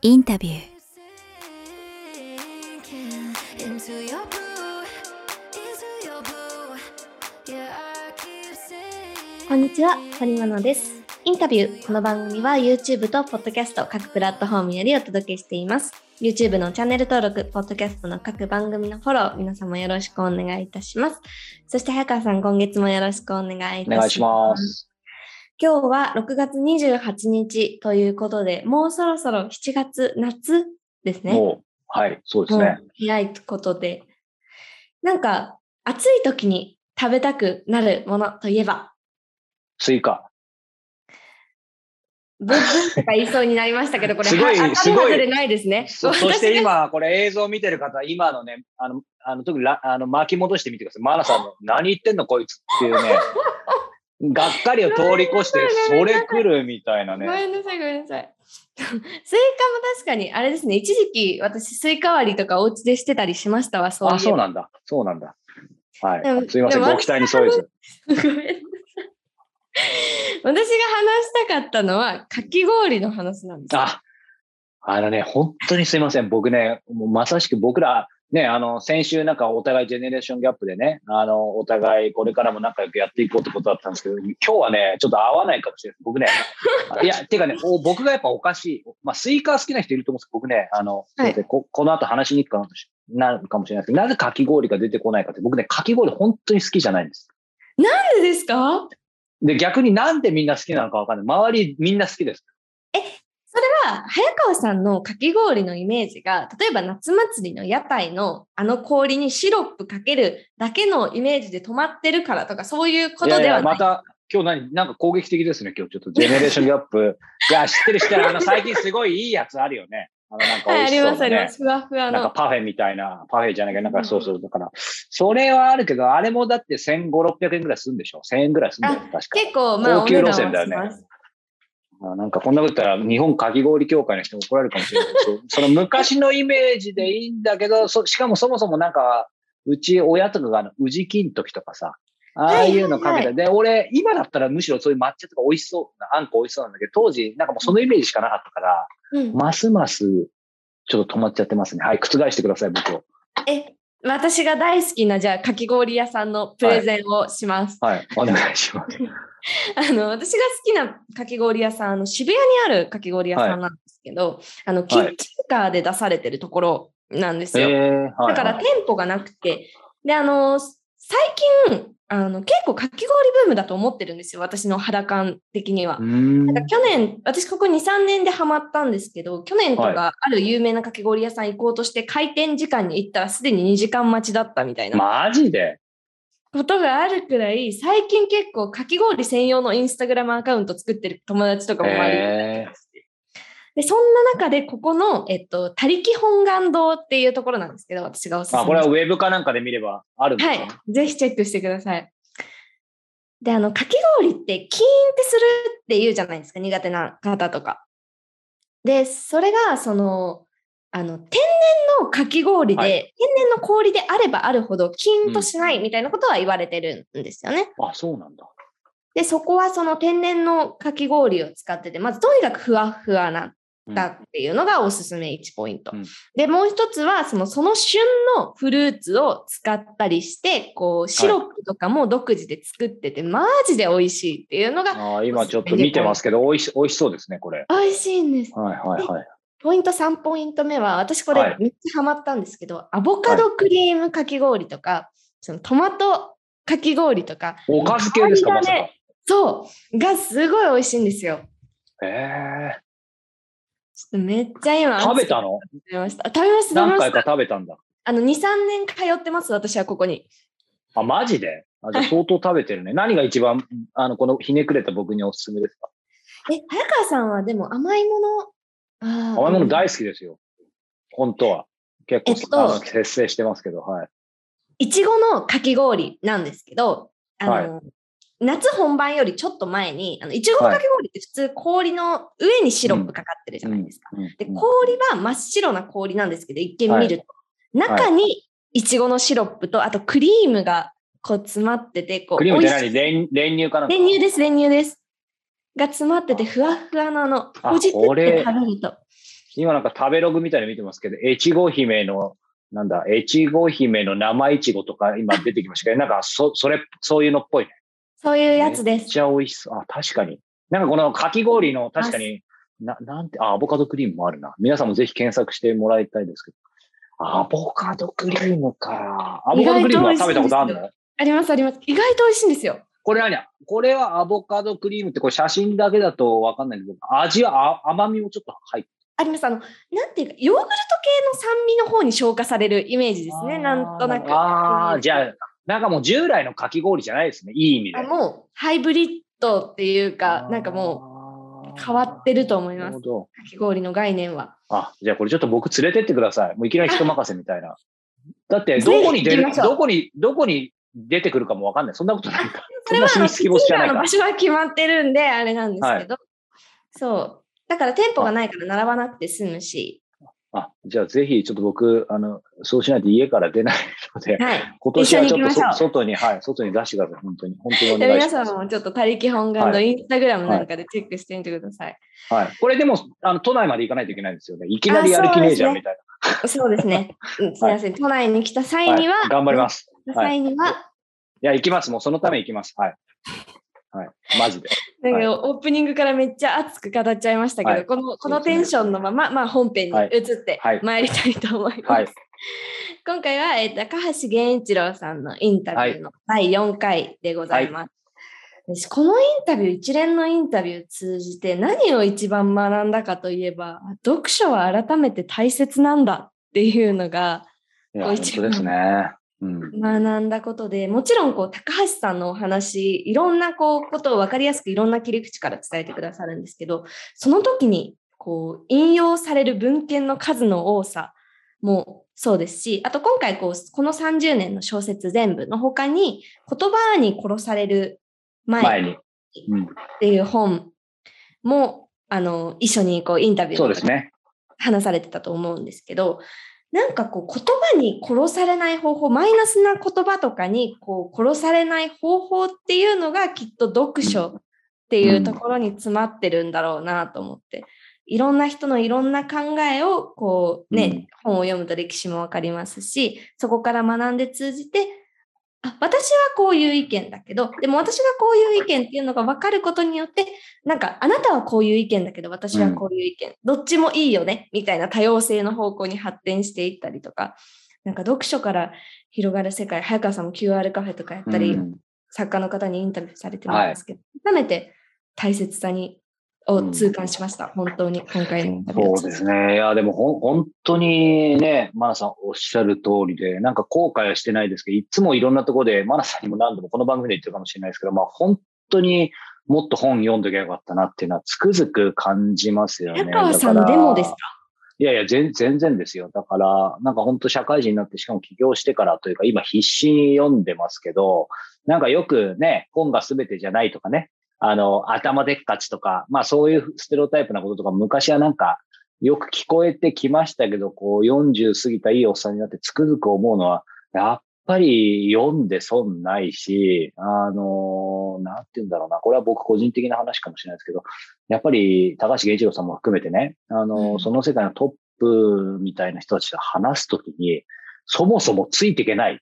インタビュー.こんにちは、堀真です。インタビュー。この番組は YouTube と Podcast 各プラットフォームよりお届けしています。YouTube のチャンネル登録、Podcast の各番組のフォロー、皆様よろしくお願いいたします。そして早川さん、今月もよろしくお願いいたします。お願いします。今日は6月28日ということで、もうそろそろ7月、夏ですね。もう、はい、そうですね。うん早いことで。なんか、暑い時に食べたくなるものといえば、スイカ。ブンブンとか言いそうになりましたけど、これ、すごいはすごいないですね。そ そして今、これ映像を見てる方、今のね、あの、あの特にらあの巻き戻してみてください。マナさんの、何言ってんのこいつっていうね、がっかりを通り越して、それ来るみたいなごね。めんなさい、ごめんなさい。スイカも確かに、あれですね、一時期私、スイカ割りとかお家でしてたりしましたわ、そう。あ、そうなんだ。そうなんだ。はい。すいません、ご期待に添えず。ごめんなさい。私が話したかったのは、かき氷の話なんですよ。あ、あのね、本当にすいません。僕ね、もうまさしく僕ら、ね、あの、先週なんかお互いジェネレーションギャップでね、あの、お互いこれからも仲良くやっていこうってことだったんですけど、今日はね、ちょっと合わないかもしれない。僕ね、いや、てかね、お僕がやっぱおかしい。まあ、スイカ好きな人いると思うんですけど、僕ね、あの、はいここの後話しにくくなるなるかもしれないですけど、なぜかき氷が出てこないかって、僕ね、かき氷本当に好きじゃないんです。なんでですか？で、逆になんでみんな好きなのかわかんない。周りみんな好きです。それは、早川さんのかき氷のイメージが、例えば夏祭りの屋台のあの氷にシロップかけるだけのイメージで止まってるからとか、そういうこいやいや、とではない。また、今日何、なんか攻撃的ですね、今日ちょっとジェネレーションギャップ。いや、知ってる知ってる。あの、最近すごいいいやつあるよね。あの、なんかはい、ありますありま。す。ふわふわなんかの。パフェみたいな、パフェじゃないか、なんかそうそう。だから、それはあるけど、あれもだって1500、600円ぐらいするんでしょ ?1000 円ぐらいするんだよ、確か。結構、まあ、高級路線だよねなんかこんなこと言ったら、日本かき氷協会の人に怒られるかもしれないけど、その昔のイメージでいいんだけど、そしかもそもそもなんか、うち親とかがあの宇治金時とかさ、ああいうのかけて、はいで、俺、今だったらむしろそういう抹茶とか美味しそうな、あんこ美味しそうなんだけど、当時、なんかもうそのイメージしかなかったから、うん、ますます、ちょっと止まっちゃってますね。はい、覆してください、僕を。え、私が大好きな、じゃあ、かき氷屋さんのプレゼンをします。はい、お願いします。あの、私が好きなかき氷屋さん、あの、渋谷にあるかき氷屋さんなんですけど、あの、キッチンカーで出されてるところなんですよ。えー、はい、だからはい店舗がなくて、で、あの、最近、あの、結構かき氷ブームだと思ってるんですよ。私の肌感的には。なんか去年、私ここ2、3年でハマったんですけど、去年とはかある有名なかき氷屋さん行こうとして開店時間に行ったらすでに2時間待ちだったみたいな。マジで？ことがあるくらい、最近結構かき氷専用のインスタグラムアカウント作ってる友達とかも周りにいたりとかしてで、そんな中でここの、えっと、他力本願堂っていうところなんですけど、私がおすすめあ、これはウェブかなんかで見ればあるんですか、はい。ぜひチェックしてください。で、あの、かき氷ってキーンってするって言うじゃないですか、苦手な方とか。で、それが、その、あの、天然のかき氷で、はい天然の氷であればあるほどキーンとしないみたいなことは言われてるんですよね。あ、そうなんだ。で、そこはその天然のかき氷を使ってて、まずとにかくふわふわなうんだっていうのがおすすめ1ポイント。うんで、もう一つは、その、その旬のフルーツを使ったりして、こう、シロップとかも独自で作ってて、マジで美味しいっていうのが、あ今ちょっと見てますけど、美味し美味しそうですね、これ。美味しいんです。はいはいはい。ポイント3ポイント目は、私こはいれめっちゃハマったんですけど、アボカドクリームかき氷とか、そのトマトかき氷とか、おかず系ですか、まさか。へそう、がすごい美味しいんですよ。えちょっとめっちゃ今、食べたの？食べました。あ食べました。何回か食べたんだ？あの、2、3年通ってます、私はここに。あ、マジで？あじゃあ相当食べてるね。何が一番、あの、このひねくれた僕におすすめですか？え、早川さんはでも甘いもの、甘いもの大好きですよ。本当は。結構、えっと節制してますけど、はい。いちごのかき氷なんですけど、あの、はい夏本番よりちょっと前に、あのいちごのかき氷って普通氷の上にシロップかかってるじゃないですか。で、氷は真っ白な氷なんですけど、一見見ると、中にいちごのシロップと、あとクリームがこう詰まってて、こう、クリームって何？練練乳かな練乳です、練乳です。が詰まってて、ふわふわのあの、あほじくって食べると、今なんか食べログみたいに見てますけど、越後姫の、なんだ、越後姫の生いちごとか今出てきましたけど、なんかそ、それ、そういうのっぽいね。そういうやつです。めっちゃ美味しそう。あ、確かに。なんかこのかき氷の確かに、な、なんて、あ、アボカドクリームもあるな。皆さんもぜひ検索してもらいたいですけど。アボカドクリームか。アボカドクリームは食べたことあるの？ありますあります。意外と美味しいんですよ。これ何これはアボカドクリームってこれ写真だけだとわかんないけど、味はあ甘みもちょっと入ってあります。あの、なんていうか、ヨーグルト系の酸味の方に消化されるイメージですね。なんとなく。ああ、じゃあ。あ、なんかもう従来のかき氷じゃないですね。いい意味で。あもう、ハイブリッドっていうか、なんかもう、変わってると思います。か。き氷の概念は。あ、じゃあこれちょっと僕連れてってください。もういきなり人任せみたいな。だって、どこに出るどこに、どこに出てくるかもわかんない。そんなことないか。それは、あの、そんな進出希望知らないかの場。所は決まってるんで、あれなんですけど。そう。だから店舗がないから並ばなくて済むし。あ、じゃあぜひ、ちょっと僕、あの、そうしないと家から出ないので、はい。今年はちょっと外に、はい、外に出してください。本当に。本当に皆願いします。さんもちょっと他力本願のはインスタグラムなんかでチェックしてみてください。はい。これでも、あの、都内まで行かないといけないんですよね。いきなりやる気ねえじゃん、あみたいそうですね。うんす みません。都内に来た際な。には、はい。頑張ります。際には、いや、行きます。もうそのため行きます。はい。はい。マジで。なんかオープニングからめっちゃ熱く語っちゃいましたけど、はいこのこのテンションのまま、まあ、本編にはい移ってはい参りたいと思います。はい。今回は、えー高橋源一郎さんのインタビューの第4回でございます。私このインタビュー、一連のインタビュー通じて何を一番学んだかといえば、読書は改めて大切なんだっていうのがいや、本当ですね。うん。学んだことで、もちろんこう高橋さんのお話、いろんなこうことを分かりやすくいろんな切り口から伝えてくださるんですけど、その時にこう引用される文献の数の多さもそうですし、あと今回こうこの30年の小説全部の他に言葉に殺される前前に。っていう本もあの一緒にこうインタビューですね。話されてたと思うんですけど、なんかこう言葉に殺されない方法、マイナスな言葉とかにこう殺されない方法っていうのがきっと読書っていうところに詰まってるんだろうなと思って、いろんな人のいろんな考えをこうね、うん。本を読むと歴史もわかりますし、そこから学んで通じて、あ私はこういう意見だけど、でも私がこういう意見っていうのが分かることによって、なんかあなたはこういう意見だけど、私はこういう意見、どっちもいいよね、みたいな多様性の方向に発展していったりとか、なんか読書から広がる世界、早川さんも QR カフェとかやったり、うん。作家の方にインタビューされてるんですけど、改めて大切さにを痛感しました、本当に今回のそうですね。いや、でもほん本当にね、マナさんおっしゃる通りで、なんか後悔はしてないですけど、いつもいろんなところで、マナさんにも何度もこの番組で言ってるかもしれないですけど、まあ本当にもっと本読んどきゃよかったなっていうのはつくづく感じますよね。早川さんでもですか？いやいや、全全然ですよ。だから、なんか本当社会人になって、しかも起業してからというか、今必死に読んでますけど、なんかよくね、本が全てじゃないとかね、あの、頭でっかちとか、まあそういうステレオタイプなこととか、昔はなんかよく聞こえてきましたけど、こう40過ぎたいいおっさんになってつくづく思うのは、やっぱり読んで損ないし、あの、なんて言うんだろうな、これは僕個人的な話かもしれないですけど、やっぱり高橋源一郎さんも含めてね、あの、うんその世界のトップみたいな人たちと話すときに、そもそもついていけない。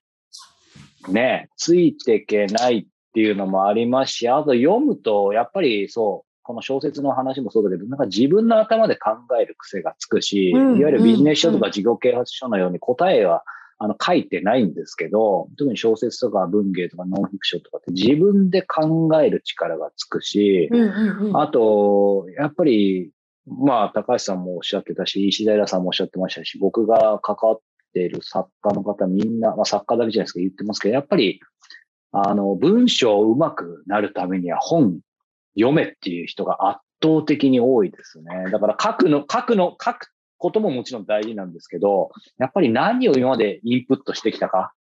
ね、ついていけないっていうのもありますし、あと読むと、やっぱりそう、この小説の話もそうだけど、なんか自分の頭で考える癖がつくし、うんいわゆるビジネス書とか事業啓発書のように答えは、あの書いてないんですけど、特に小説とか文芸とかノンフィクションとかって自分で考える力がつくし、うんうんうん。あと、やっぱり、まあ、高橋さんもおっしゃってたし、石平さんもおっしゃってましたし、僕が関わっている作家の方みんな、まあ、作家だけじゃないですか言ってますけど、やっぱり、あの、文章上手くなるためには本読めっていう人が圧倒的に多いですね。だから書くの、書くの、書くことももちろん大事なんですけど、やっぱり何を今までインプットしてきたか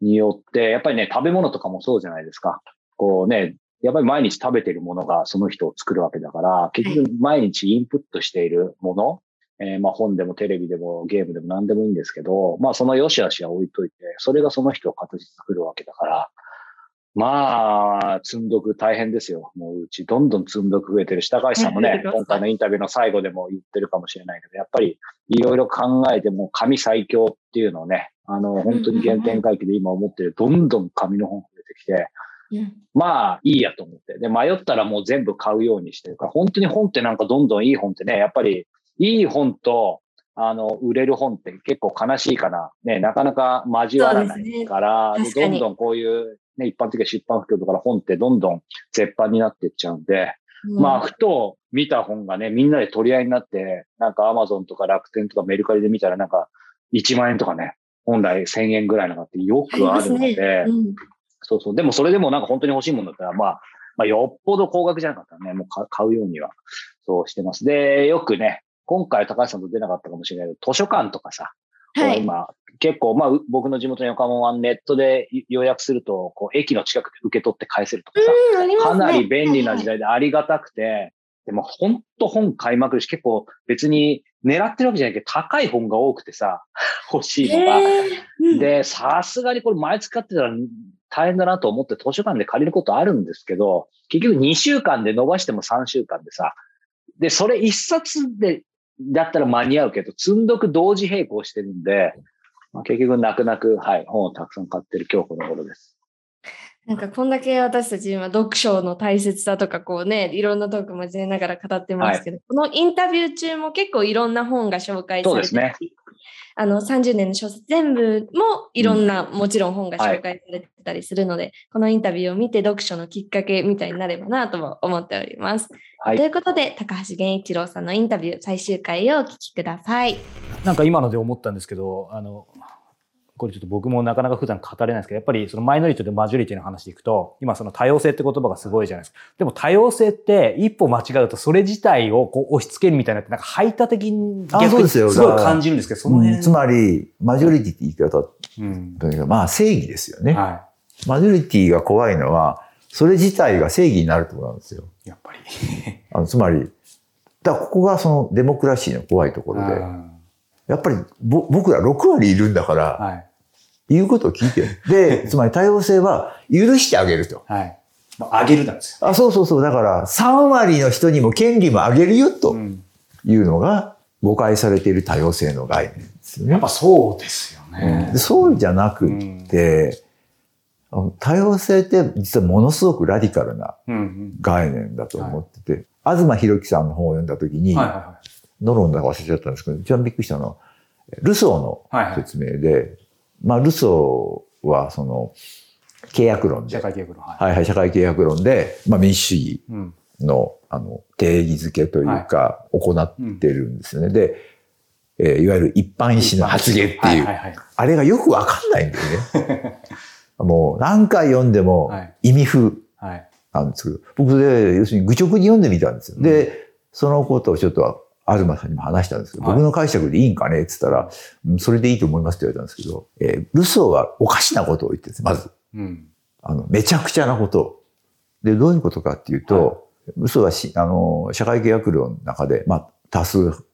によって、やっぱりね、食べ物とかもそうじゃないですか。こうね、やっぱり毎日食べてるものがその人を作るわけだから、結局毎日インプットしているもの、えーまあ本でもテレビでもゲームでも何でもいいんですけど、まあその良し悪しは置いといて、それがその人を形作るわけだから、まあ、積んどく大変ですよ。もううちどんどん積んどく増えてるし、高橋さんもね、今回のインタビューの最後でも言ってるかもしれないけど、やっぱりいろいろ考えても紙最強っていうのをね、あの、本当に原点回帰で今思ってる、どんどん紙の本が出てきて、うんまあ、いいやと思って。で、迷ったらもう全部買うようにしてるから、本当に本ってなんかどんどんいい本ってね、やっぱりいい本と、あの、売れる本って結構悲しいかな。ね、なかなか交わらないから、ねどんどんこういう、ね、一般的な出版不況とかの本ってどんどん絶版になっていっちゃうんで、まあ、ふと見た本がね、みんなで取り合いになって、なんかアマゾンとか楽天とかメルカリで見たらなんか1万円とかね、本来1000円ぐらいのがあってよくあるので、うんそうそう。でもそれでもなんか本当に欲しいものだったら、まあ、まあ、よっぽど高額じゃなかったらね、もう買買うようには、そうしてます。で、よくね、今回高橋さんと出なかったかもしれないけど、図書館とかさ、はい。今、結構、まあ、う僕の地元の横浜はネットで予約すると、こう、駅の近くで受け取って返せるとかさ、ねかなり便利な時代でありがたくて、でも本当本買いまくるし、結構別に狙ってるわけじゃないけど、高い本が多くてさ、欲しいのが。えーうんで、さすがにこれ毎月買ってたら大変だなと思って図書館で借りることあるんですけど、結局2週間で伸ばしても3週間でさ、で、それ1冊で、だったら間に合うけど、積んどく同時並行してるんで、まあ、結局泣く泣く、はい、本をたくさん買ってる今日この頃です。なんかこんだけ私たち今読書の大切さとかこうね、いろんなトーク交えながら語ってますけど、このインタビュー中も結構いろんな本が紹介されてそうですねあの30年の小説全部もいろんな、もちろん本が紹介されてたりするので、このインタビューを見て読書のきっかけみたいになればなとも思っております。はいということで、高橋源一郎さんのインタビュー最終回をお聞きください。なんか今ので思ったんですけど、あの、これちょっと僕もなかなか普段語れないんですけど、やっぱりそのマイノリティとマジョリティの話でいくと、今その多様性って言葉がすごいじゃないですか。でも多様性って一歩間違うとそれ自体をこう押し付けるみたいなってなんか排他的にあそうですごい感じるんですけど、その辺。うんつまり、マジョリティって言い方うん。というか、まあ正義ですよね。はマジョリティが怖いのは、それ自体が正義になるってことなんですよ。い。やっぱり。あのつまり、だここがそのデモクラシーの怖いところで、うんやっぱりぼ僕ら6割いるんだから、はい。言うことを聞いてよ。で、つまり多様性は許してあげると。はい。まあ、あげるなんですよ。あそうそうそう。だから3割の人にも権利もあげるよとうん。いうのが誤解されている多様性の概念ですよねやっ。ぱそうですよね。でそうじゃなくって、あの多様性って実はものすごくラディカルなうんうん。概念だと思ってて、東博樹さんの本を読んだ時に、はいはノロンだか忘れちゃったんですけど、一番びっくりしたのは、ルソーの説明で、まあルソーはその契約論い。で、社会契約の。はい。はいはい、社会契約論で、まあ民主主義うん。のあの定義づけというか、行ってるんですよね。で、えーいわゆる一般意思の発言っていう、はいはいはい。あれがよくわかんないんだよね。もう何回読んでもはい意味風はい。なんですけど、僕で、要するに愚直に読んでみたんですよ。で、そのことをちょっと東さんにも話したんですけど、はい僕の解釈でいいんかね？って言ったら、うんそれでいいと思いますって言われたんですけど、えールソーはおかしなことを言ってるんです、まず。うん。あの、めちゃくちゃなことを。で、どういうことかっていうと、ルソーはし、あの、社会契約論の中で、まあ、多数。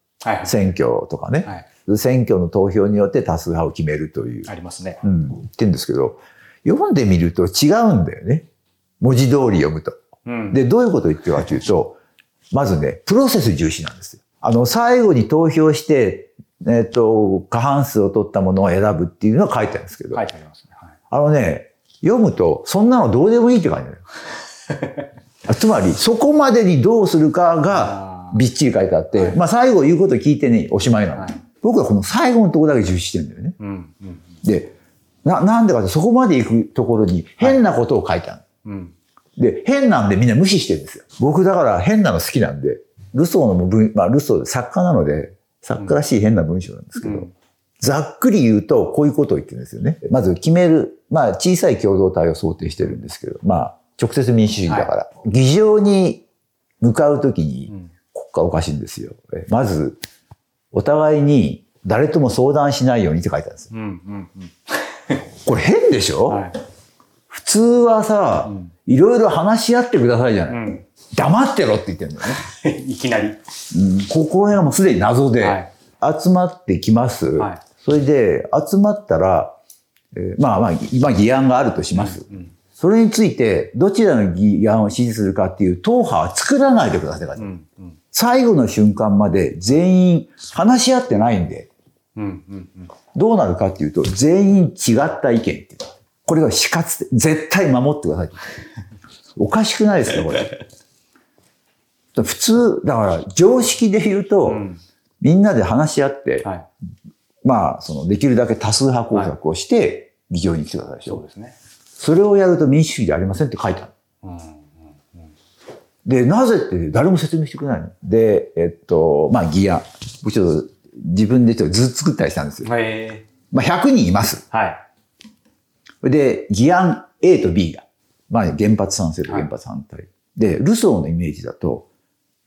選挙とかね、はい。選挙の投票によって多数派を決めるというありますね。うん、言ってんですけど、読んでみると違うんだよね。文字通り読むと。うん。で、どういうことを言ってるかというと、まずね、プロセス重視なんですよ。あの、最後に投票して、えっ、と、過半数を取ったものを選ぶっていうのは書いてあるんですけど、書いてありますね。はい。あのね、読むと、そんなのどうでもいいって感じだよ。あつまり、そこまでにどうするかがびっちり書いてあって、はいまあ最後言うこと聞いてね、おしまいなの。はい僕はこの最後のところだけ重視してるんだよね。うん。うん。で、な、なんでかってそこまで行くところに変なことを書いてある。うん。で、変なんでみんな無視してるんですよ。僕だから変なの好きなんで、ルソーの文、まあルソー作家なので、作家らしい変な文章なんですけど、うんざっくり言うとこういうことを言ってるんですよね。まず決める、まあ小さい共同体を想定してるんですけど、まあ直接民主主義だから、議場に向かうときにうん。国家おかしいんですよ。えまず、お互いに誰とも相談しないようにって書いてあるんですよ。うん。うん。これ変でしょ、はい。普通はさ、うんいろいろ話し合ってくださいじゃない。うん。黙ってろって言ってるんだよね。いきなり。うん、ここら辺はもうすでに謎で、はい。集まってきます。はいそれで、集まったら、えーまあまあ、今議案があるとします。うん。それについて、どちらの議案を支持するかっていう党派は作らないでください。うん。うん。最後の瞬間まで全員話し合ってないんで、うん。うん。うん。どうなるかっていうと、全員違った意見っていう。これが死活で、絶対守ってください。おかしくないですか、これ。普通、だから常識で言うと、うん。みんなで話し合って、はい。まあ、その、できるだけ多数派工作をして、議場に来てくださいでしょ。そうですね。それをやると民主主義じゃありませんって書いてある。うん。で、なぜって誰も説明してくれないの。で、えっと、まあ、議案。僕ちょっと自分でちょっと図作ったりしたんですよ。へえ。まあ、100人います。はい。で、議案 A と B が。まあ、原発賛成と原発反対。で、ルソーのイメージだと、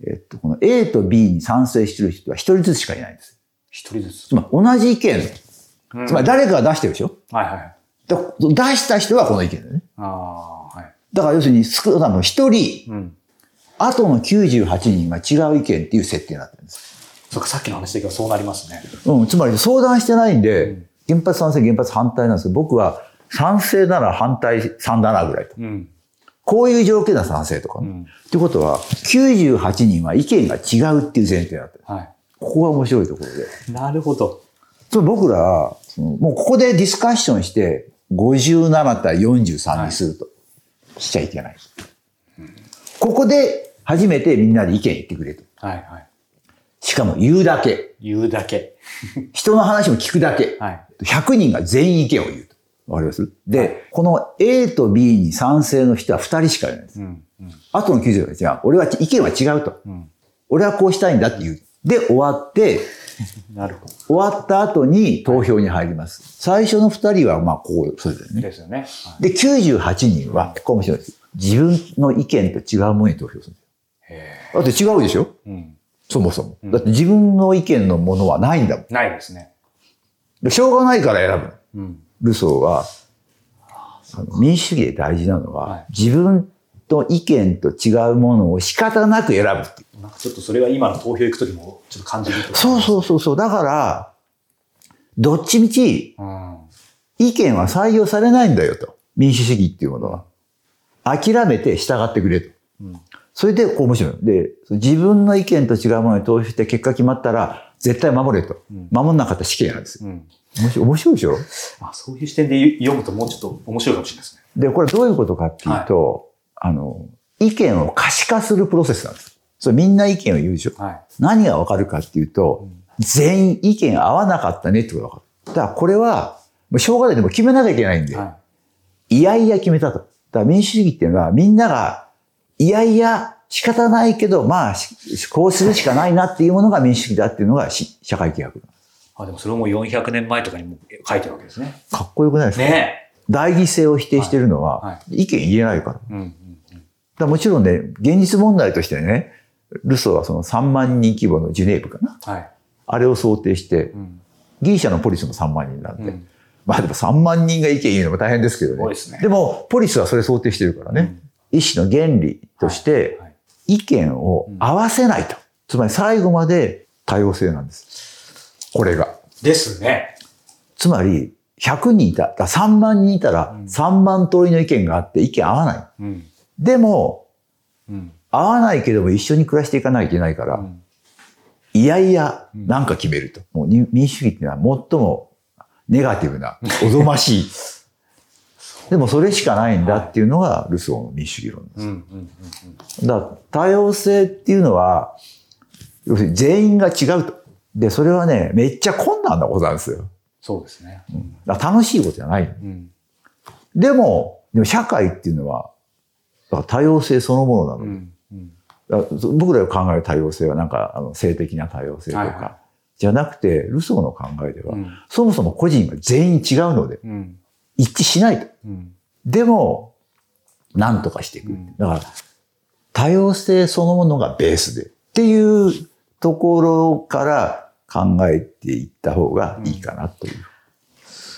えっと、この A と B に賛成してる人は一人ずつしかいないんです。一人ずつ。つまり同じ意見。うんつまり誰かが出してるでしょ？はいはい。だ出した人はこの意見だよね。ああ、はい。だから要するに少なくとも一人、うん。後の98人が違う意見っていう設定になってるんです。そっか、さっきの話でいけばそうなりますね。うん、つまり相談してないんで、うん原発賛成、原発反対なんですけど、僕は賛成なら反対3だなぐらいと。うん。こういう条件な賛成とかね。うん。ってことは、98人は意見が違うっていう前提になってる。はここが面白いところで。い。なるほど。僕ら、もうここでディスカッションして、57対43にすると、しちゃいけない。ここで初めてみんなで意見言ってくれと。はいはい。しかも言うだけ。言うだけ。人の話も聞くだけ。はい。100人が全員意見を言うと。わかります？で、この A と B に賛成の人は2人しかいないんです。うん。うん。あとの90が違う。俺は意見は違うと。うん。俺はこうしたいんだって言う。で、終わって、なるほ終わった後に投票に入ります。最初の2人は、まあ、こう、そうだよど。ね。ですよね。はいで、98人は、ここ面白いです。自分の意見と違うものに投票するんですへよ。だって違うでしょ？え。うん。そもそも。うんだって自分の意見のものはないんだもん。ないですね。でしょうがないから選ぶ。うん。ルソーは、あの民主主義で大事なのは、はい自分と意見と違うものを仕方なく選ぶって。なんかちょっとそれは今の投票行くときもちょっと感じるとそうそうそうそう。だから、どっちみち。意見は採用されないんだよと。民主主義っていうものは。諦めて従ってくれと。うん。それで、こう面白い。で、自分の意見と違うものに投票して結果決まったら、絶対守れと。うん守んなかったら死刑なんですよ。うん。面白いでしょ？あ、そういう視点で読むともうちょっと面白いかもしれないですね。で、これどういうことかっていうと、あの、意見を可視化するプロセスなんです。それみんな意見を言うでしょ？はい。何がわかるかっていうと、全員意見合わなかったねってことがわかる。だからこれは、もうしょうがないでも決めなきゃいけないんで、はいやいや決めたと。だから民主主義っていうのはみんなが、いやいや仕方ないけど、まあ、しこうするしかないなっていうものが民主主義だっていうのがし社会規約。い。あ、でもそれも400年前とかにも書いてるわけですね。かっこよくないですか、ね大義性を否定してるのは、はいは意見言えないから。うん。うん。らもちろんね、現実問題としてね、ルソーはその3万人規模のジュネーブかな。はい。あれを想定してう、ん。ギリシャのポリスも3万人なんで、うん。まあでも3万人が意見言うのも大変ですけどね。ですねでも、ポリスはそれ想定してるからね。医師の原理として意見を合わせないと。つまり最後まで多様性なんです。これが。ですね。つまり、100人いた、だから3万人いたらうん3万通りの意見があって意見合わない。うん。でも、うん。合わないけども一緒に暮らしていかないといけないから、うんいやいや、なんか決めると。もうに民主主義っていうのは最もネガティブな、おぞましい。でもそれしかないんだっていうのがルソーの民主主義論です。うん。うん。うん。だから多様性っていうのは、要するに全員が違うと。で、それはね、めっちゃ困難なことなんですよ。そうですね。だから楽しいことじゃない。うん。でも、でも社会っていうのは、多様性そのものなの。うん。うん。らそ僕らが考える多様性はなんかあの性的な多様性とか、はいはじゃなくて、ルソーの考えでは、うんそもそも個人は全員違うので、うん。一致しないと。うん。でも、なんとかしていく。うんだから、多様性そのものがベースで。っていうところから考えていった方がいいかなという。い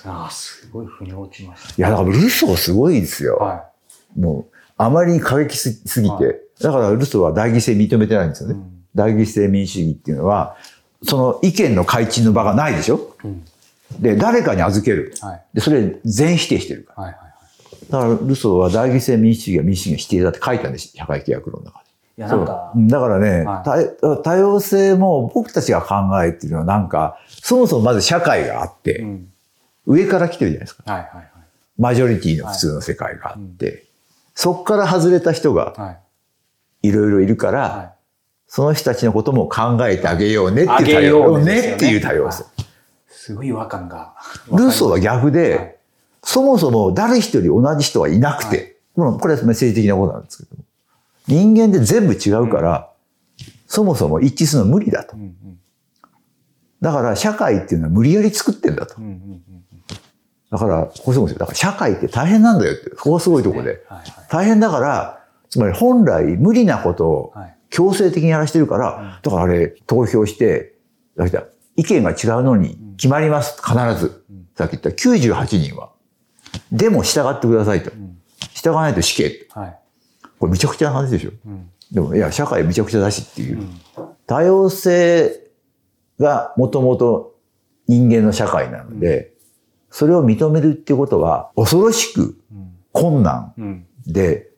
ああ、すごい腑に落ちましや、だからルソーすごいですよ。た。はもう、あまりに過激すすぎて。はいだからルソーは代議性認めてないんですよい。ね。代議性民主主義っていうのは、その意見の開陳の場がないでしょうん。で、誰かに預ける。はい。で、それ全否定してるから。はい。はい。だからルソーは代議制民主主義は民主主義が否定だって書いたんです、社会契約論の中で。いや、なんかだからね、はい多多様性も僕たちが考えてるのはなんか、そもそもまず社会があって、うん。上から来てるじゃないですか。はいはいマジョリティの普通の世界があって、そっから外れた人がはい。はい。いろいろいるから、はい。その人たちのことも考えてあげようねっていう多様うねですよねねっていう多様性。すごい違和感が。ルーソーは逆で、はいそもそも誰一人同じ人はいなくて、もうこれは政治的なことなんですけども、人間で全部違うから、そもそも一致するの無理だとう。んだから社会っていうのは無理やり作ってんだとうん。うんうんうん。だから、ここすごいですよ。だから社会って大変なんだよって、ここがすごいとこで。はい大変だから、つまり本来無理なことをはい。はい。強制的にやらしてるから、だからあれ、投票して、だ意見が違うのに決まります、必ず。さっき言った98人は。でも従ってくださいと。従わないと死刑。はい。これめちゃくちゃな話でしょ。うん。でも、いや、社会めちゃくちゃだしっていう。ん多様性がもともと人間の社会なので、それを認めるっていうことは恐ろしくうん。困難うん。で、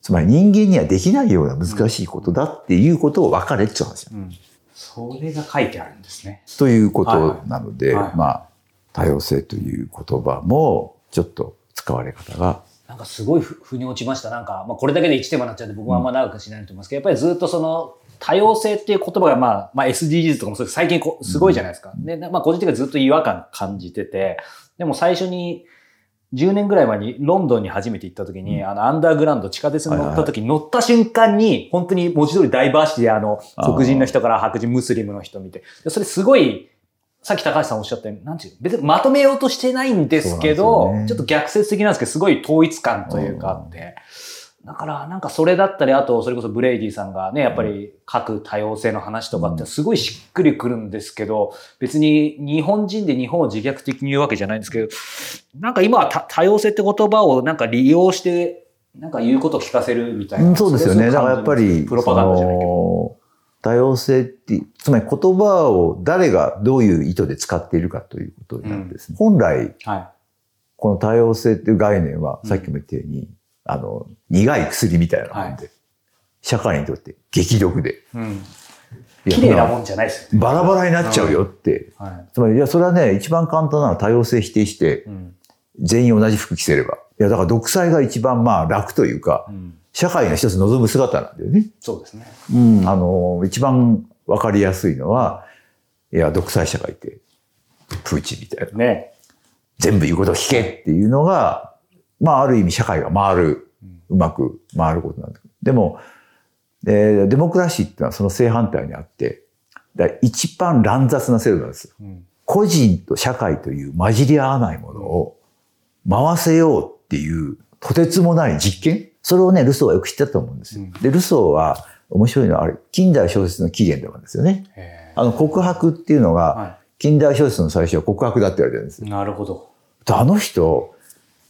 つまり人間にはできないような難しいことだっていうことを分かれって話だうん。それが書いてあるんですね。ということなので、はいはいまあ、多様性という言葉もちょっと使われ方が、なんかすごいふ腑に落ちました。なんか、まあこれだけで1テーマになっちゃうんで僕はあんま長くしないと思いますけど、やっぱりずっとその多様性っていう言葉がまあ、まあ SDGs とかも最近こうすごいじゃないですか。で、まあ個人的にはずっと違和感感じてて、でも最初に10年ぐらい前にロンドンに初めて行った時に、あの、アンダーグラウンド地下鉄に乗った時に乗った瞬間に、本当に文字通りダイバーシティであの、黒人の人から白人ムスリムの人見て、でそれすごい、さっき高橋さんおっしゃったように、なんていうの別にまとめようとしてないんですけど、ね。ちょっと逆説的なんですけど、すごい統一感というかあって、だからなんかそれだったり、あとそれこそブレイディさんがね、やっぱり各多様性の話とかってすごいしっくりくるんですけど、別に日本人で日本を自虐的に言うわけじゃないんですけど、なんか今は多多様性って言葉をなんか利用して、なんか言うことを聞かせるみたいな。うんそうですよね。だからやっぱり、プロパガンダじゃないけど。多様性って、つまり言葉を誰がどういう意図で使っているかということなんですね。本来、はい。この多様性っていう概念は、さっきも言ったように、あの、苦い薬みたいなもんで、社会にとって激毒で。うん。いや綺麗なもんじゃないですよね。バラバラになっちゃうよって。はつまり、いや、それはね、一番簡単なのは多様性否定してい。、うん。全員同じ服着せれば。いや、だから独裁が一番まあ楽というかう、ん。社会の一つ望む姿なんだよね。そうですね。うん、あの、一番わかりやすいのは、いや、独裁社会って、プーチンみたいな。ね。全部言うことを聞けっていうのが、まあ、ある意味社会が回る、うまく回ることなんだけど。でも、えーデモクラシーっていうのはその正反対にあって、だ一番乱雑な制度なんですよ。うん。個人と社会という混じり合わないものを回せようっていうとてつもない実験？それをね、ルソーはよく知ってたと思うんですよ。うんで、ルソーは面白いのはあれ、近代小説の起源でもあるんですよね。へあの告白っていうのが、は近代小説の最初は告白だって言われてるんです。なるほど。あの人、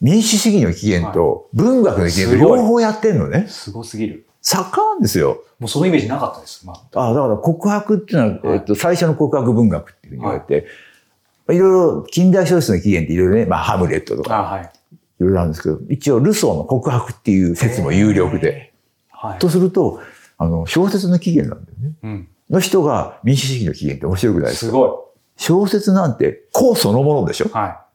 民主主義の起源と文学の起源と両方やってんのね。すごすぎる。作家なんですよ。もうそのイメージなかったです。まあ。あだから告白っていうのは、はいえっと、最初の告白文学っていうふうに言われて、い、ろいろ近代小説の起源っていろいろね、まあ、ハムレットとかい。いろいろあるんですけど、一応ルソーの告白っていう説も有力で。はい。とすると、あの、小説の起源なんだよね。うん。の人が民主主義の起源って面白くないですか？すご小説なんて公そのものでしょ？い。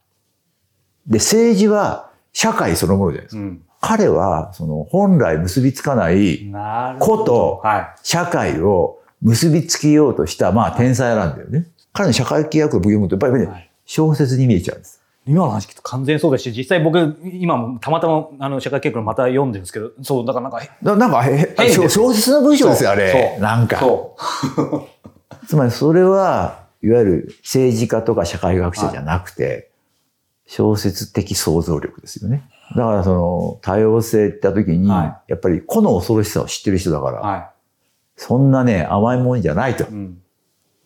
はで、政治は社会そのものじゃないですい。か。うん。彼は、その、本来結びつかない。ことは社会を結びつけようとした、まあ、天才なんだよね。彼の社会契約を読むと、やっぱりね、はい小説に見えちゃうんです。い。今の話聞くと完全にそうですし、実際僕、今もたまたま、あの、社会結婚また読んでるんですけど、そう、だからなんか、だなんか、へ小小説の文章ですよ、あれ。そうなんか。そ つまりそれは、いわゆる政治家とか社会学者じゃなくて、小説的想像力ですよね。だからその多様性って言った時に、はやっぱり個の恐ろしさを知ってる人だから、う。はそんなね、甘いもんじゃないとい。。うん。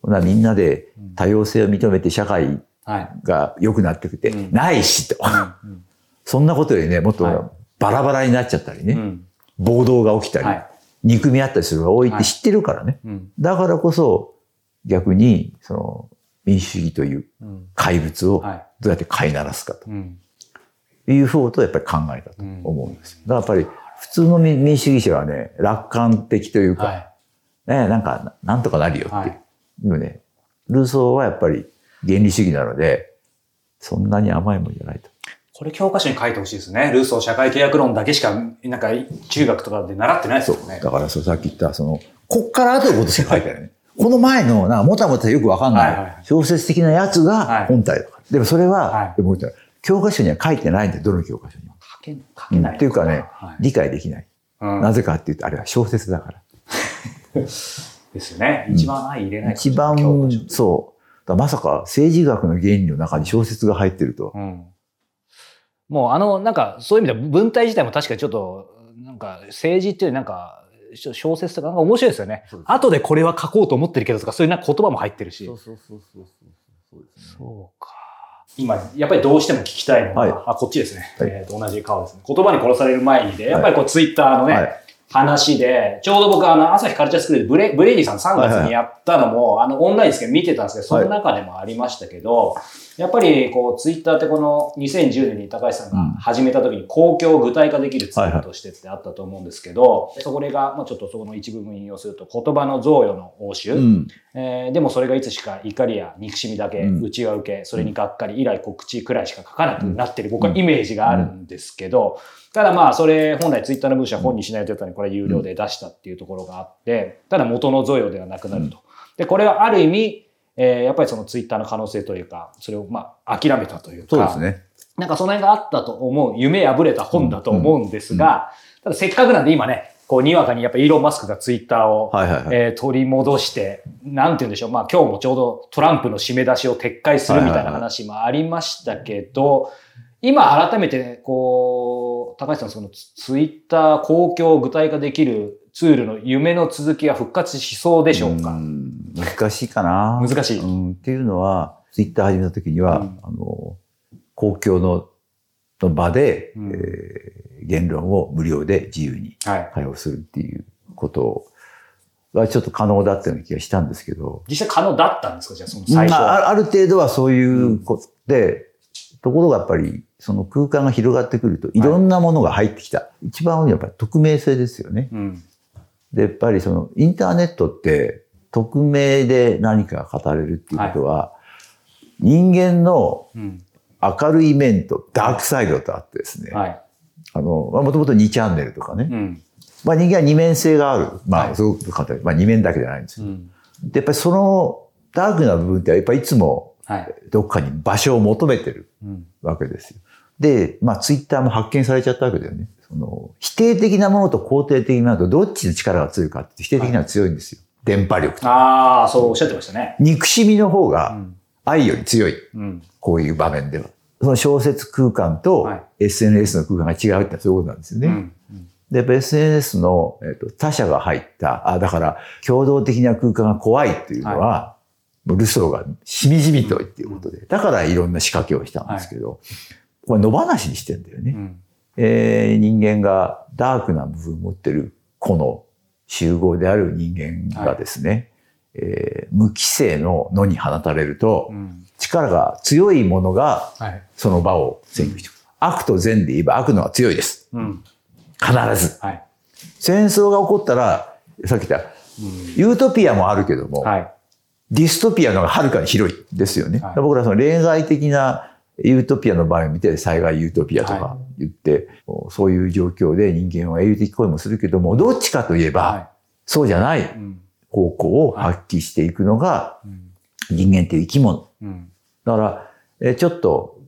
ほなみんなで多様性を認めて社会はい。が良くなってきて、うんないしと。うんそんなことよりね、もっはいとバラバラになっちゃったりね、うん。暴動が起きたり、はい。憎み合ったりするのが多いっはいて知ってるからね。うん。だからこそ、逆に、その、民主主義といううん。怪物をはい。どうやって飼いならすかとうん。いう方とやっぱり考えたと思うんです。だからやっぱり普通の民民主主義者はね、楽観的というか、はい。ね、なんか、なんとかなるよって。はいでもね、ルーソーはやっぱり原理主義なので、そんなに甘いもんじゃないと。これ教科書に書いてほしいですね。ルーソー社会契約論だけしか、なんか中学とかで習ってないです。よね。だからそう、さっき言った、その、こっから後のことしか書いてないね。この前の、なんかもたもたよくわかんないい小説的なやつはいが本体だから。でもそれは、教科書には書いてないんで、どの教科書にも。書け、ない。っていうかね、はい理解できない。うんなぜかっていうと、あれは小説だから。ですよね。一番愛入れない。一番そう。まさか政治学の原理の中に小説が入ってると。うん。もうあの、なんか、そういう意味では文体自体も確かにちょっと、なんか、政治っていうなんか、小説とかなんか面白いですよね。後でこれは書こうと思ってるけどとか、そういうな言葉も入ってるし。そうそうそうそうそうね。そうか。今、やっぱりどうしても聞きたいのは、はいあ、こっちですね。はいえーと同じ顔ですね。言葉に殺される前にで、やっぱりこうツイッターのね、はい話で、ちょうど僕あの、朝日カルチャースクールでブレブレイディさん3月にやったのも、あの、オンラインですけど見てたんですけど、その中でもありましたけど、やっぱりこう、ツイッターってこの2010年に高橋さんが始めた時に公共を具体化できるツールとしてってあったと思うんですけど、そこれが、まあちょっとそこの一部分引用すると、言葉の贈与の応酬、うん。えーでもそれがいつしか怒りや憎しみだけ、うん。内は受け、それにがっかり、以来告知くらいしか書かなくなってる、僕はイメージがあるんですけど、ただまあ、それ本来ツイッターの文章は本にしないというためにこれは有料で出したっていうところがあって、ただ元の贈与ではなくなると。で、これはある意味、えーやっぱりそのツイッターの可能性というか、それをまあ、諦めたというか、そうですね。なんかその辺があったと思う、夢破れた本だと思うんですが、ただせっかくなんで今ね、こう、にわかにやっぱイーロン・マスクがツイッターを、はいはいはい。えー取り戻して、なんて言うんでしょう。まあ今日もちょうどトランプの締め出しを撤回するみたいな話もありましたけど、今改めて、こう、高橋さん、そのツツイッター公共を具体化できるツールの夢の続きは復活しそうでしょうか、ん。難しいかな。難しい。うん、っていうのは、ツイッター始めた時には、うん。あの、公共のの場で、うん。えー言論を無料で自由にはい。対応するっていうことがちょっと可能だったような気がしたんですけど、実際可能だったんですか？じゃあその最初まあ、は。あある程度はそういうことで、ところがやっぱりその空間が広がってくるといろんなものが入ってきた。一番多いのはやっぱり匿名性ですよね。うん。で、やっぱりそのインターネットって匿名で何かが語れるっていうことは、人間のうん。明るい面とダークサイドとあってですね、はい。あの、まあもともと2チャンネルとかね、うん。まあ人間は二面性がある。まあ、はいすごく簡単にまあ二面だけじゃないんですよ。うん。で、やっぱりそのダークな部分ってやっぱりいつもはい。どっかに場所を求めてるうん。わけですよ。で、まあツイッターも発見されちゃったわけだよね。その否定的なものと肯定的なものとどっちの力が強いかって否定的なのは強いんですよ。電波力と。ああ、そうおっしゃってましたね。憎しみの方がうん。愛より強い。うん。こういう場面では。その小説空間とはい SNS の空間が違うってそういうことなんですよね。うん。で、やっぱ SNS の、えっと他者が入った、あ、だから共同的な空間が怖いっていうのは、もうルソーがしみじみとっていうことで、だからいろんな仕掛けをしたんですけど、これ野放しにしてんだよね。うん。えー人間がダークな部分を持ってる個の集合である人間がですね、えー無規制の野に放たれると、うん。力が強いものがはい。その場を占拠してくる。悪と善で言えば悪のが強いです。うん。必ず。はい。戦争が起こったら、さっき言った、ユートピアもあるけども、はい。ディストピアの方がはるかに広いですよね。はい僕らその例外的なユートピアの場合を見て、災害ユートピアとはか言って、そういう状況で人間は英雄的行為もするけども、どっちかといえば、はそうじゃない。方向を発揮していくのがうん。人間っていう生き物。うん。だから、えちょっと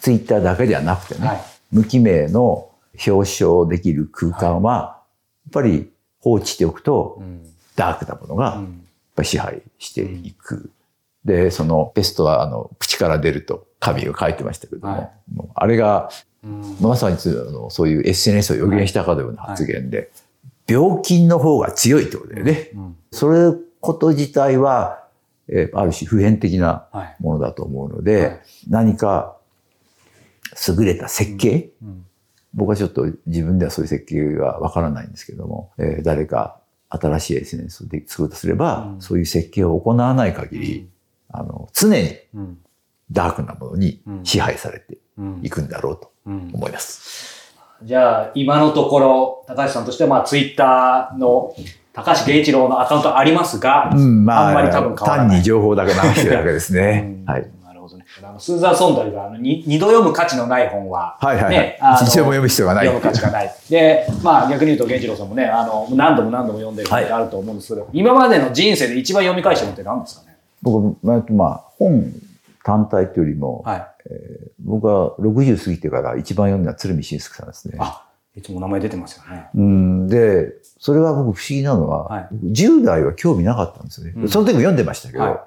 ツイッターだけではなくてね、はい。無記名の表彰できる空間は、やっぱり放置しておくとう、ん。ダークなものがやっうん。ぱり支配していく。で、そのペストはあの口から出ると神が書いてましたけども、はいあれがうん。まさにあのそういう SNS を予言したかのような発言で、病菌の方が強いってことだよね。うん。それこと自体は、えーある種普遍的なはい。ものだと思うので、はい何か優れた設計、うん。僕はちょっと自分ではそういう設計がわからないんですけども、えー誰か新しい SNS をで作るとすれば、うんそういう設計を行わない限り、あの、常にうん。ダークなものに支配されてうんいくんだろうとうん思います。じゃあ、今のところ、高橋さんとしては、まあ、ツイッターの高橋源一郎のアカウントありますが、うん、まあ、あんまり多分変わらない単に情報だけ流してるだけですねうん。はい。なるほどね。あのスーザン・ソンダルがあのに二度読む価値のない本は、はいはいはいね、一度も読む必要がない読む価値がない。で、まあ逆に言うと、源一郎さんもね、あの、何度も何度も読んでる本ってあると思うんですけど、今までの人生で一番読み返した本って何ですかね？僕、まあ、まあ、本単体というよりも、はい。僕は60過ぎてから一番読んだのは鶴見俊介さんですね。あ、いつも名前出てますよね。うん、で、それは僕不思議なのは、はい僕10代は興味なかったんですよね。うんその時も読んでましたけど、はい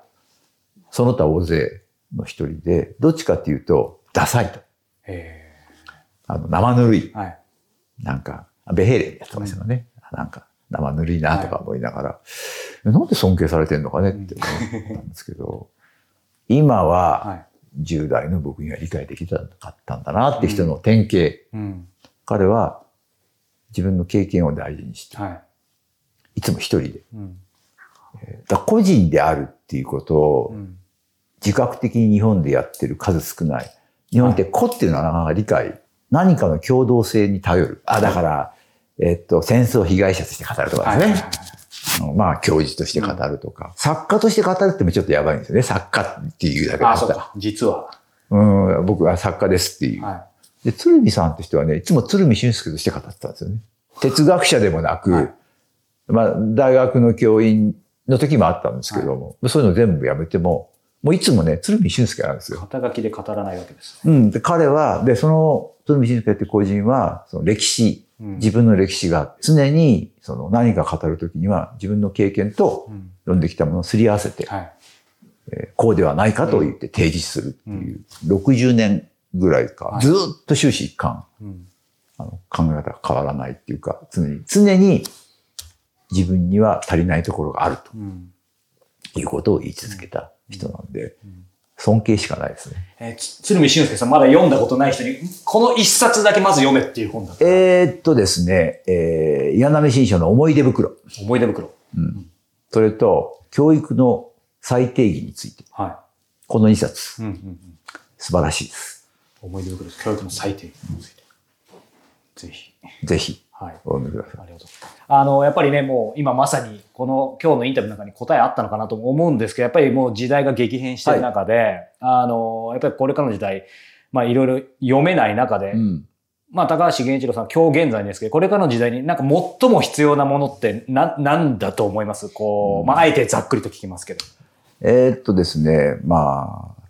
その他大勢の一人で、どっちかっていうと、ダサいと。へあの、生ぬるいー。はい。なんか、ベヘーレンやってましたよね。なんか、生ぬるいなとか思いながら、えなんで尊敬されてんのかねって思ったんですけど、今ははい。10代の僕には理解できなかったんだなって人の典型。うん。彼は自分の経験を大事にして、はい。いつも一人で。うん。だ個人であるっていうことをうん。自覚的に日本でやってる数少ない。日本って個っていうのはなかなか理解、何かの共同性に頼る。あ、だから、えっと、戦争被害者として語るとかはい。ですね。まあ、教授として語るとか、作家として語るってもちょっとやばいんですよね。作家っていうだけだあ、ったら。そうか。実は。うん、僕は作家ですっていう。はで、鶴見さんとしてはね、いつも鶴見俊介として語ってたんですよね。哲学者でもなく、はいまあ、大学の教員の時もあったんですけども、そういうの全部やめても、もういつもね、鶴見俊介なんですい。よ。肩書きで語らないわけです。うん。で、彼は、で、その、鶴見俊介って個人は、その歴史、うん自分の歴史が常に、その何か語るときには、自分の経験とうん。読んできたものをすり合わせて、はい。えーこうではないかと言って提示するっていう、60年ぐらいか、はいずーっと終始一貫、うん。あの考え方が変わらないっていうか、常に、常に自分には足りないところがあるうん。ということを言い続けた人なんで、ん尊敬しかないですね。えーつ鶴見俊介さん、まだ読んだことない人に、この一冊だけまず読めっていう本だった。えーっとですね、えー、岩波新書の思い出袋。思い出袋。それと、教育の最低義について。はこの2冊、い。うんうんうん。素晴らしいです。思い出袋、教育の最低について。ぜひ。ぜひ、はい。お読みください。ありがとう。あの、やっぱりね、もう今まさに、この今日のインタビューの中に答えあったのかなと思うんですけど、やっぱりもう時代が激変してる中で、あの、やっぱりこれからの時代、まあいろいろ読めない中で、うん。まあ高橋源一郎さん、今日現在ですけど、これからの時代になんか最も必要なものってな、なんだと思います？こう、まああえてざっくりと聞きますけど。えーっとですね、まあ、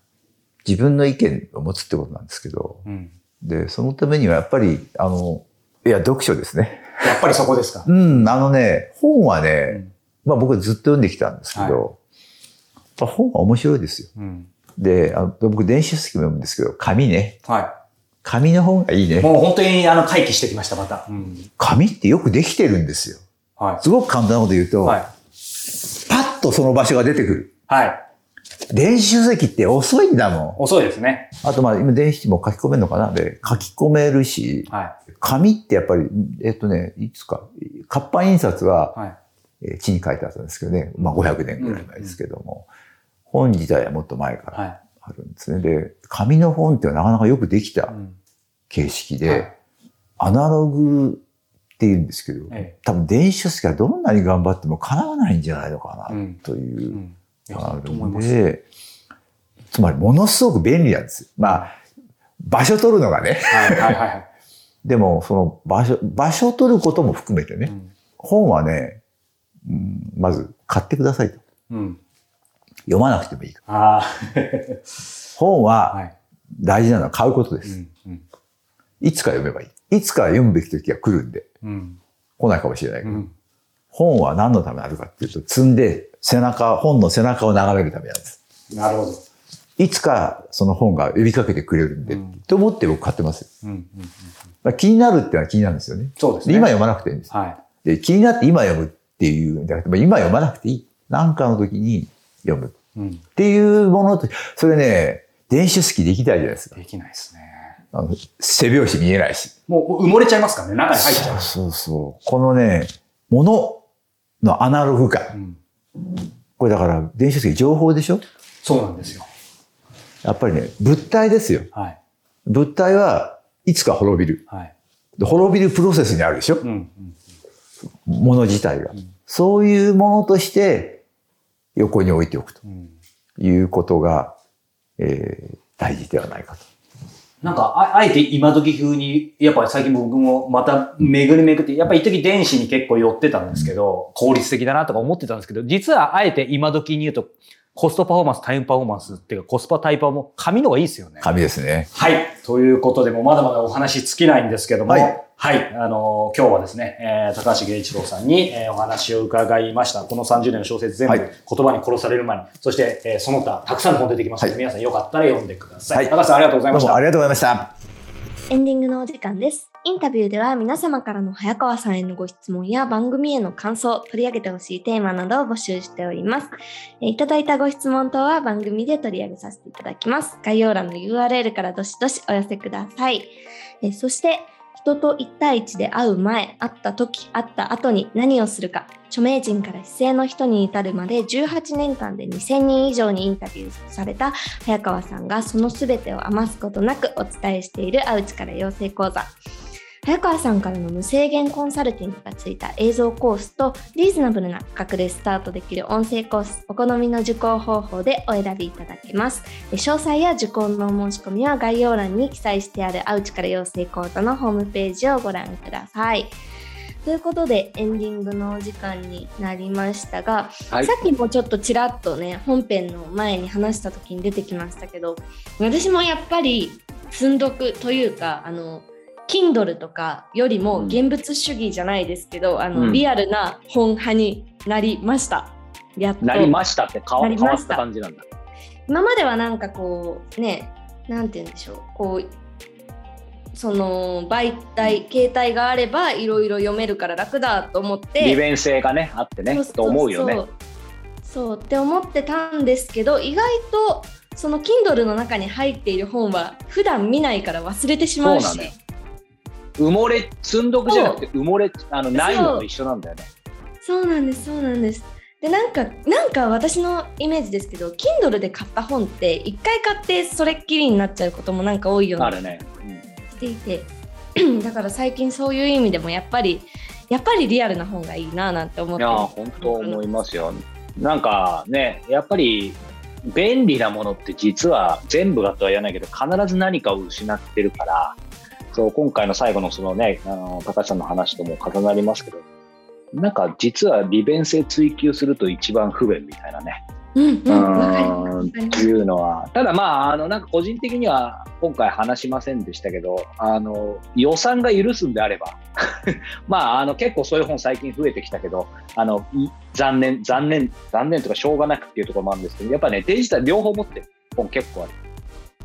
自分の意見を持つってことなんですけど、うん。で、そのためにはやっぱり、あの、いや、読書ですね。やっぱりそこですか？うん、あのね、本はね、うんまあ僕ずっと読んできたんですけど、はい本は面白いですよ。うん。で、あの僕電子書籍も読むんですけど、紙ね。は紙の本がいいい。ね。もう本当にあの回帰してきました、また。うん。紙ってよくできてるんですよ。はすごく簡単なこと言うと、い。はい。パッとその場所が出てくる。はい。電子書籍って遅いんだも遅いですね。ん。あとまあ今電子も書き込めるのかなで、書き込めるし、は紙ってやっぱり、えっとね、いつか、活版印刷はい。、はい。えー地に書いてあったんですけどね、まあ500年ぐらい前ですけども、本自体はもっと前からはい。あるんですね。で、紙の本ってなかなかよくできたうん形式で、はいアナログって言うんですけど、え多分電子書籍はどんなに頑張っても叶わないんじゃないのかなうんというう、ん。あるん。で、つまりものすごく便利なんですよ。まあ、場所取るのがね。はいはいはいはい。でも、その場所、場所取ることも含めてね、うん本はね、うん、まず買ってくださいと。うん。読まなくてもいいから。本は。はい大事なのは買うことです。うん。うん。いつか読めばいい。いつか読むべき時が来るんで、うん。来ないかもしれないけど、うん。本は何のためにあるかっていうと、積んで背中、本の背中を眺めるためなんです。なるほど。いつかその本が呼びかけてくれるんで、うんと思って僕買ってますよ。うん。うん。気になるっていうのは気になるんですよね。そうですね。今読まなくていいんです。はい。で、気になって今読むっていうんじゃなくて、まあ今読まなくていい。なんかの時に読むっうん。ていうものと、それね、電子書籍できないじゃないですか。できないですね。あの背拍子見えないし。もう埋もれちゃいますからね。中に入っちゃう。そうそう。このね、もののアナログ感。うん。これだから、電子書籍情報でしょ？そうなんですよ。やっぱりね、物体ですよ。はい。物体は、いつか滅びる。はい。で滅びるプロセスにあるでしょ？うん。うん。もの自体がうん。そういうものとして横に置いておくとうんいうことが、えー大事ではないかと。なんか、ああえて今時風に、やっぱり最近僕もまた巡り巡って、やっぱり一時電子に結構寄ってたんですけど、効率的だなとか思ってたんですけど、実はあえて今時に言うと、コストパフォーマンス、タイムパフォーマンスっていうか、コスパタイパーも紙の方がいいですよね。紙ですね。はい。ということで、もうまだまだお話尽きないんですけども、ははいい。あのー今日はですね、えー高橋源一郎さんに、えーお話を伺いました。この30年の小説全部、はい言葉に殺される前に、そして、えーその他、たくさんの本出てきますので、はい皆さんよかったら読んでください。はい高橋さんありがとうございましたどうもあ。りがとうございました。エンディングのお時間です。インタビューでは皆様からの早川さんへのご質問や番組への感想、取り上げてほしいテーマなどを募集しております。えーいただいたご質問等は番組で取り上げさせていただきます。概要欄の URL からどしどしお寄せください。えーそして、人と1対1で会う前、会った時、会った後に何をするか、著名人から市政の人に至るまで18年間で2000人以上にインタビューされた早川さんがその全てを余すことなくお伝えしているアウチから養成講座。早川さんからの無制限コンサルティングがついた映像コースとリーズナブルな価格でスタートできる音声コース、お好みの受講方法でお選びいただけます。え詳細や受講のお申し込みは概要欄に記載してあるアウチから養成講座のホームページをご覧ください。ということでエンディングのお時間になりましたが、はいさっきもちょっとちらっとね本編の前に話した時に出てきましたけど私もやっぱり積んどくというかあの Kindle とかよりも現物主義じゃないですけど、あのうん。リアルな本派になりました。やっと。なりましたって変わ変わったた感じなんだ。今まではなんかこうねなんて言うんでしょう。こうその媒体携帯があればいろいろ読めるから楽だと思って。利便性がね、あってね、と思うよね。そう。って思ってたんですけど意外とその Kindle の中に入っている本は普段見ないから忘れてしまうし埋もれ、積んどくじゃなくて埋もれ、あの、ないのと一緒なんだよね。そうなんですそうなんですでなんかなんか私のイメージですけど Kindle で買った本って一回買ってそれっきりになっちゃうこともなんか多いようなあるね。うんしていて だから最近そういう意味でもやっぱりやっぱりリアルな本がいいななんて思っていやー、本当思いますよ。なんかね、やっぱり便利なものって実は全部がとは言わないけど、必ず何かを失ってるから、そう、今回の最後のそのね、あの、高橋さんの話とも重なりますけど、なんか実は利便性追求すると一番不便みたいなね。うんうんっていうのは、ただまあ、あの、なんか個人的には今回話しませんでしたけど、あの、予算が許すんであれば、まあ、あの、結構そういう本最近増えてきたけど、あの、い残念、残念、残念とかしょうがなくっていうところもあるんですけど、やっぱね、デジタル両方持ってる本結構ある。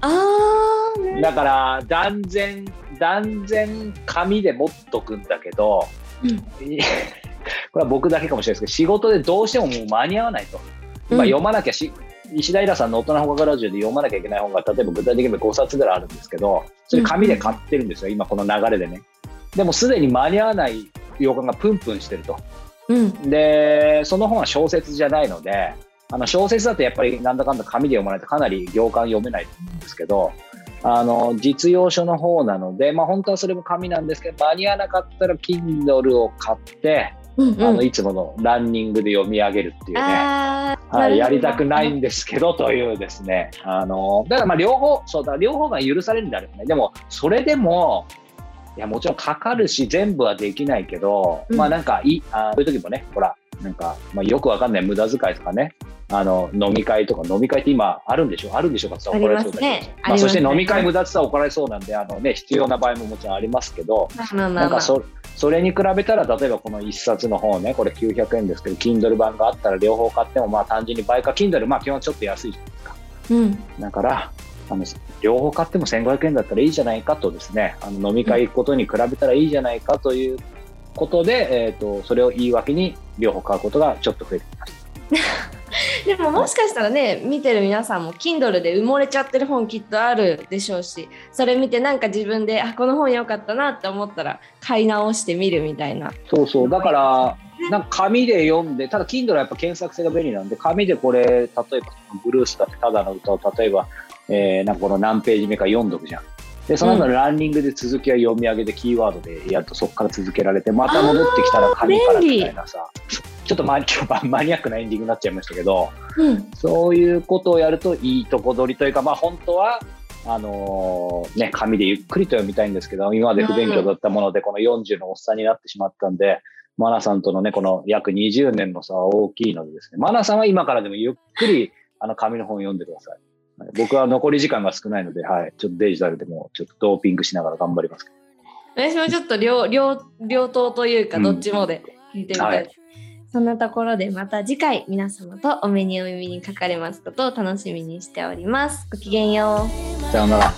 あだから、断然、断然紙で持っとくんだけど、うんい これは僕だけかもしれないですけど、仕事でどうしてももう間に合わないと。今うん読まなきゃし、石平さんの大人放課ラジオで読まなきゃいけない本が、例えば具体的に5冊ぐらいあるんですけど、それ紙で買ってるんですよ、今この流れでね。でもすでに間に合わない予感がプンプンしてると。うんで、その本は小説じゃないので、あの小説だとやっぱりなんだかんだ紙で読まないとかなり行間読めないと思うんですけど、あの実用書の方なので、まあ、本当はそれも紙なんですけど間に合わなかったら Kindle を買って、うんあのいつものランニングで読み上げるっていうね、はい、やりたくないんですけどというですね、あのだからまあ両方、そうだ、両方が許されるんであればね、でもそれでも、いやもちろんかかるし、全部はできないけど、うん。まあなんかいい、あそういう時もね、ほら、なんか、まあ、よくわかんない無駄遣いとかね、あの飲み会とか、飲み会って今あるんでしょ？あるんでしょうか？って怒られそうだけど。ね。まあ、そして飲み会無駄って怒られそうなんで、あのね、必要な場合ももちろんありますけど、なんかそそれに比べたら、例えばこの1冊の本ね、これ900円ですけど、Kindle 版があったら両方買っても、まあ単純に倍か、Kindle、まあ基本ちょっと安いじゃないですか。うん。だから、あの両方買っても1500円だったらいいじゃないかとですね、あの飲み会行くことに比べたらいいじゃないかということで、えー、とそれを言い訳に両方買うことがちょっと増えてきました。でももしかしたらね見てる皆さんも Kindle で埋もれちゃってる本きっとあるでしょうしそれ見てなんか自分であこの本良かったなって思ったら買い直してみるみたいなそうそう、だから、なんか紙で読んで、ただ Kindle はやっぱ検索性が便利なんで、紙でこれ、例えばブルースだってただの歌を、例えば、えー、なんかこの何ページ目か読んどくじゃん。で、その後ランニングで続きは読み上げでキーワードでやるとそこから続けられて、また戻ってきたら紙からみたいなさ、ちょっと マニアックなエンディングになっちゃいましたけど、うん。そういうことをやるといいとこ取りというか、まあ本当は、あのーね、紙でゆっくりと読みたいんですけど、今まで不勉強だったもので、この40のおっさんになってしまったんで、マナさんとのね、この約20年の差は大きいのでですね、マナさんは今からでもゆっくり、あの、紙の本を読んでください。はい。僕は残り時間が少ないので、はい、ちょっとデジタルでも、ちょっとドーピングしながら頑張ります。私もちょっと両両両党というかうん。どっちもで聞いてみたい、はい。そんなところでまた次回皆様とお目にお耳にかかれますことを楽しみにしております。ごきげんよう。さようなら。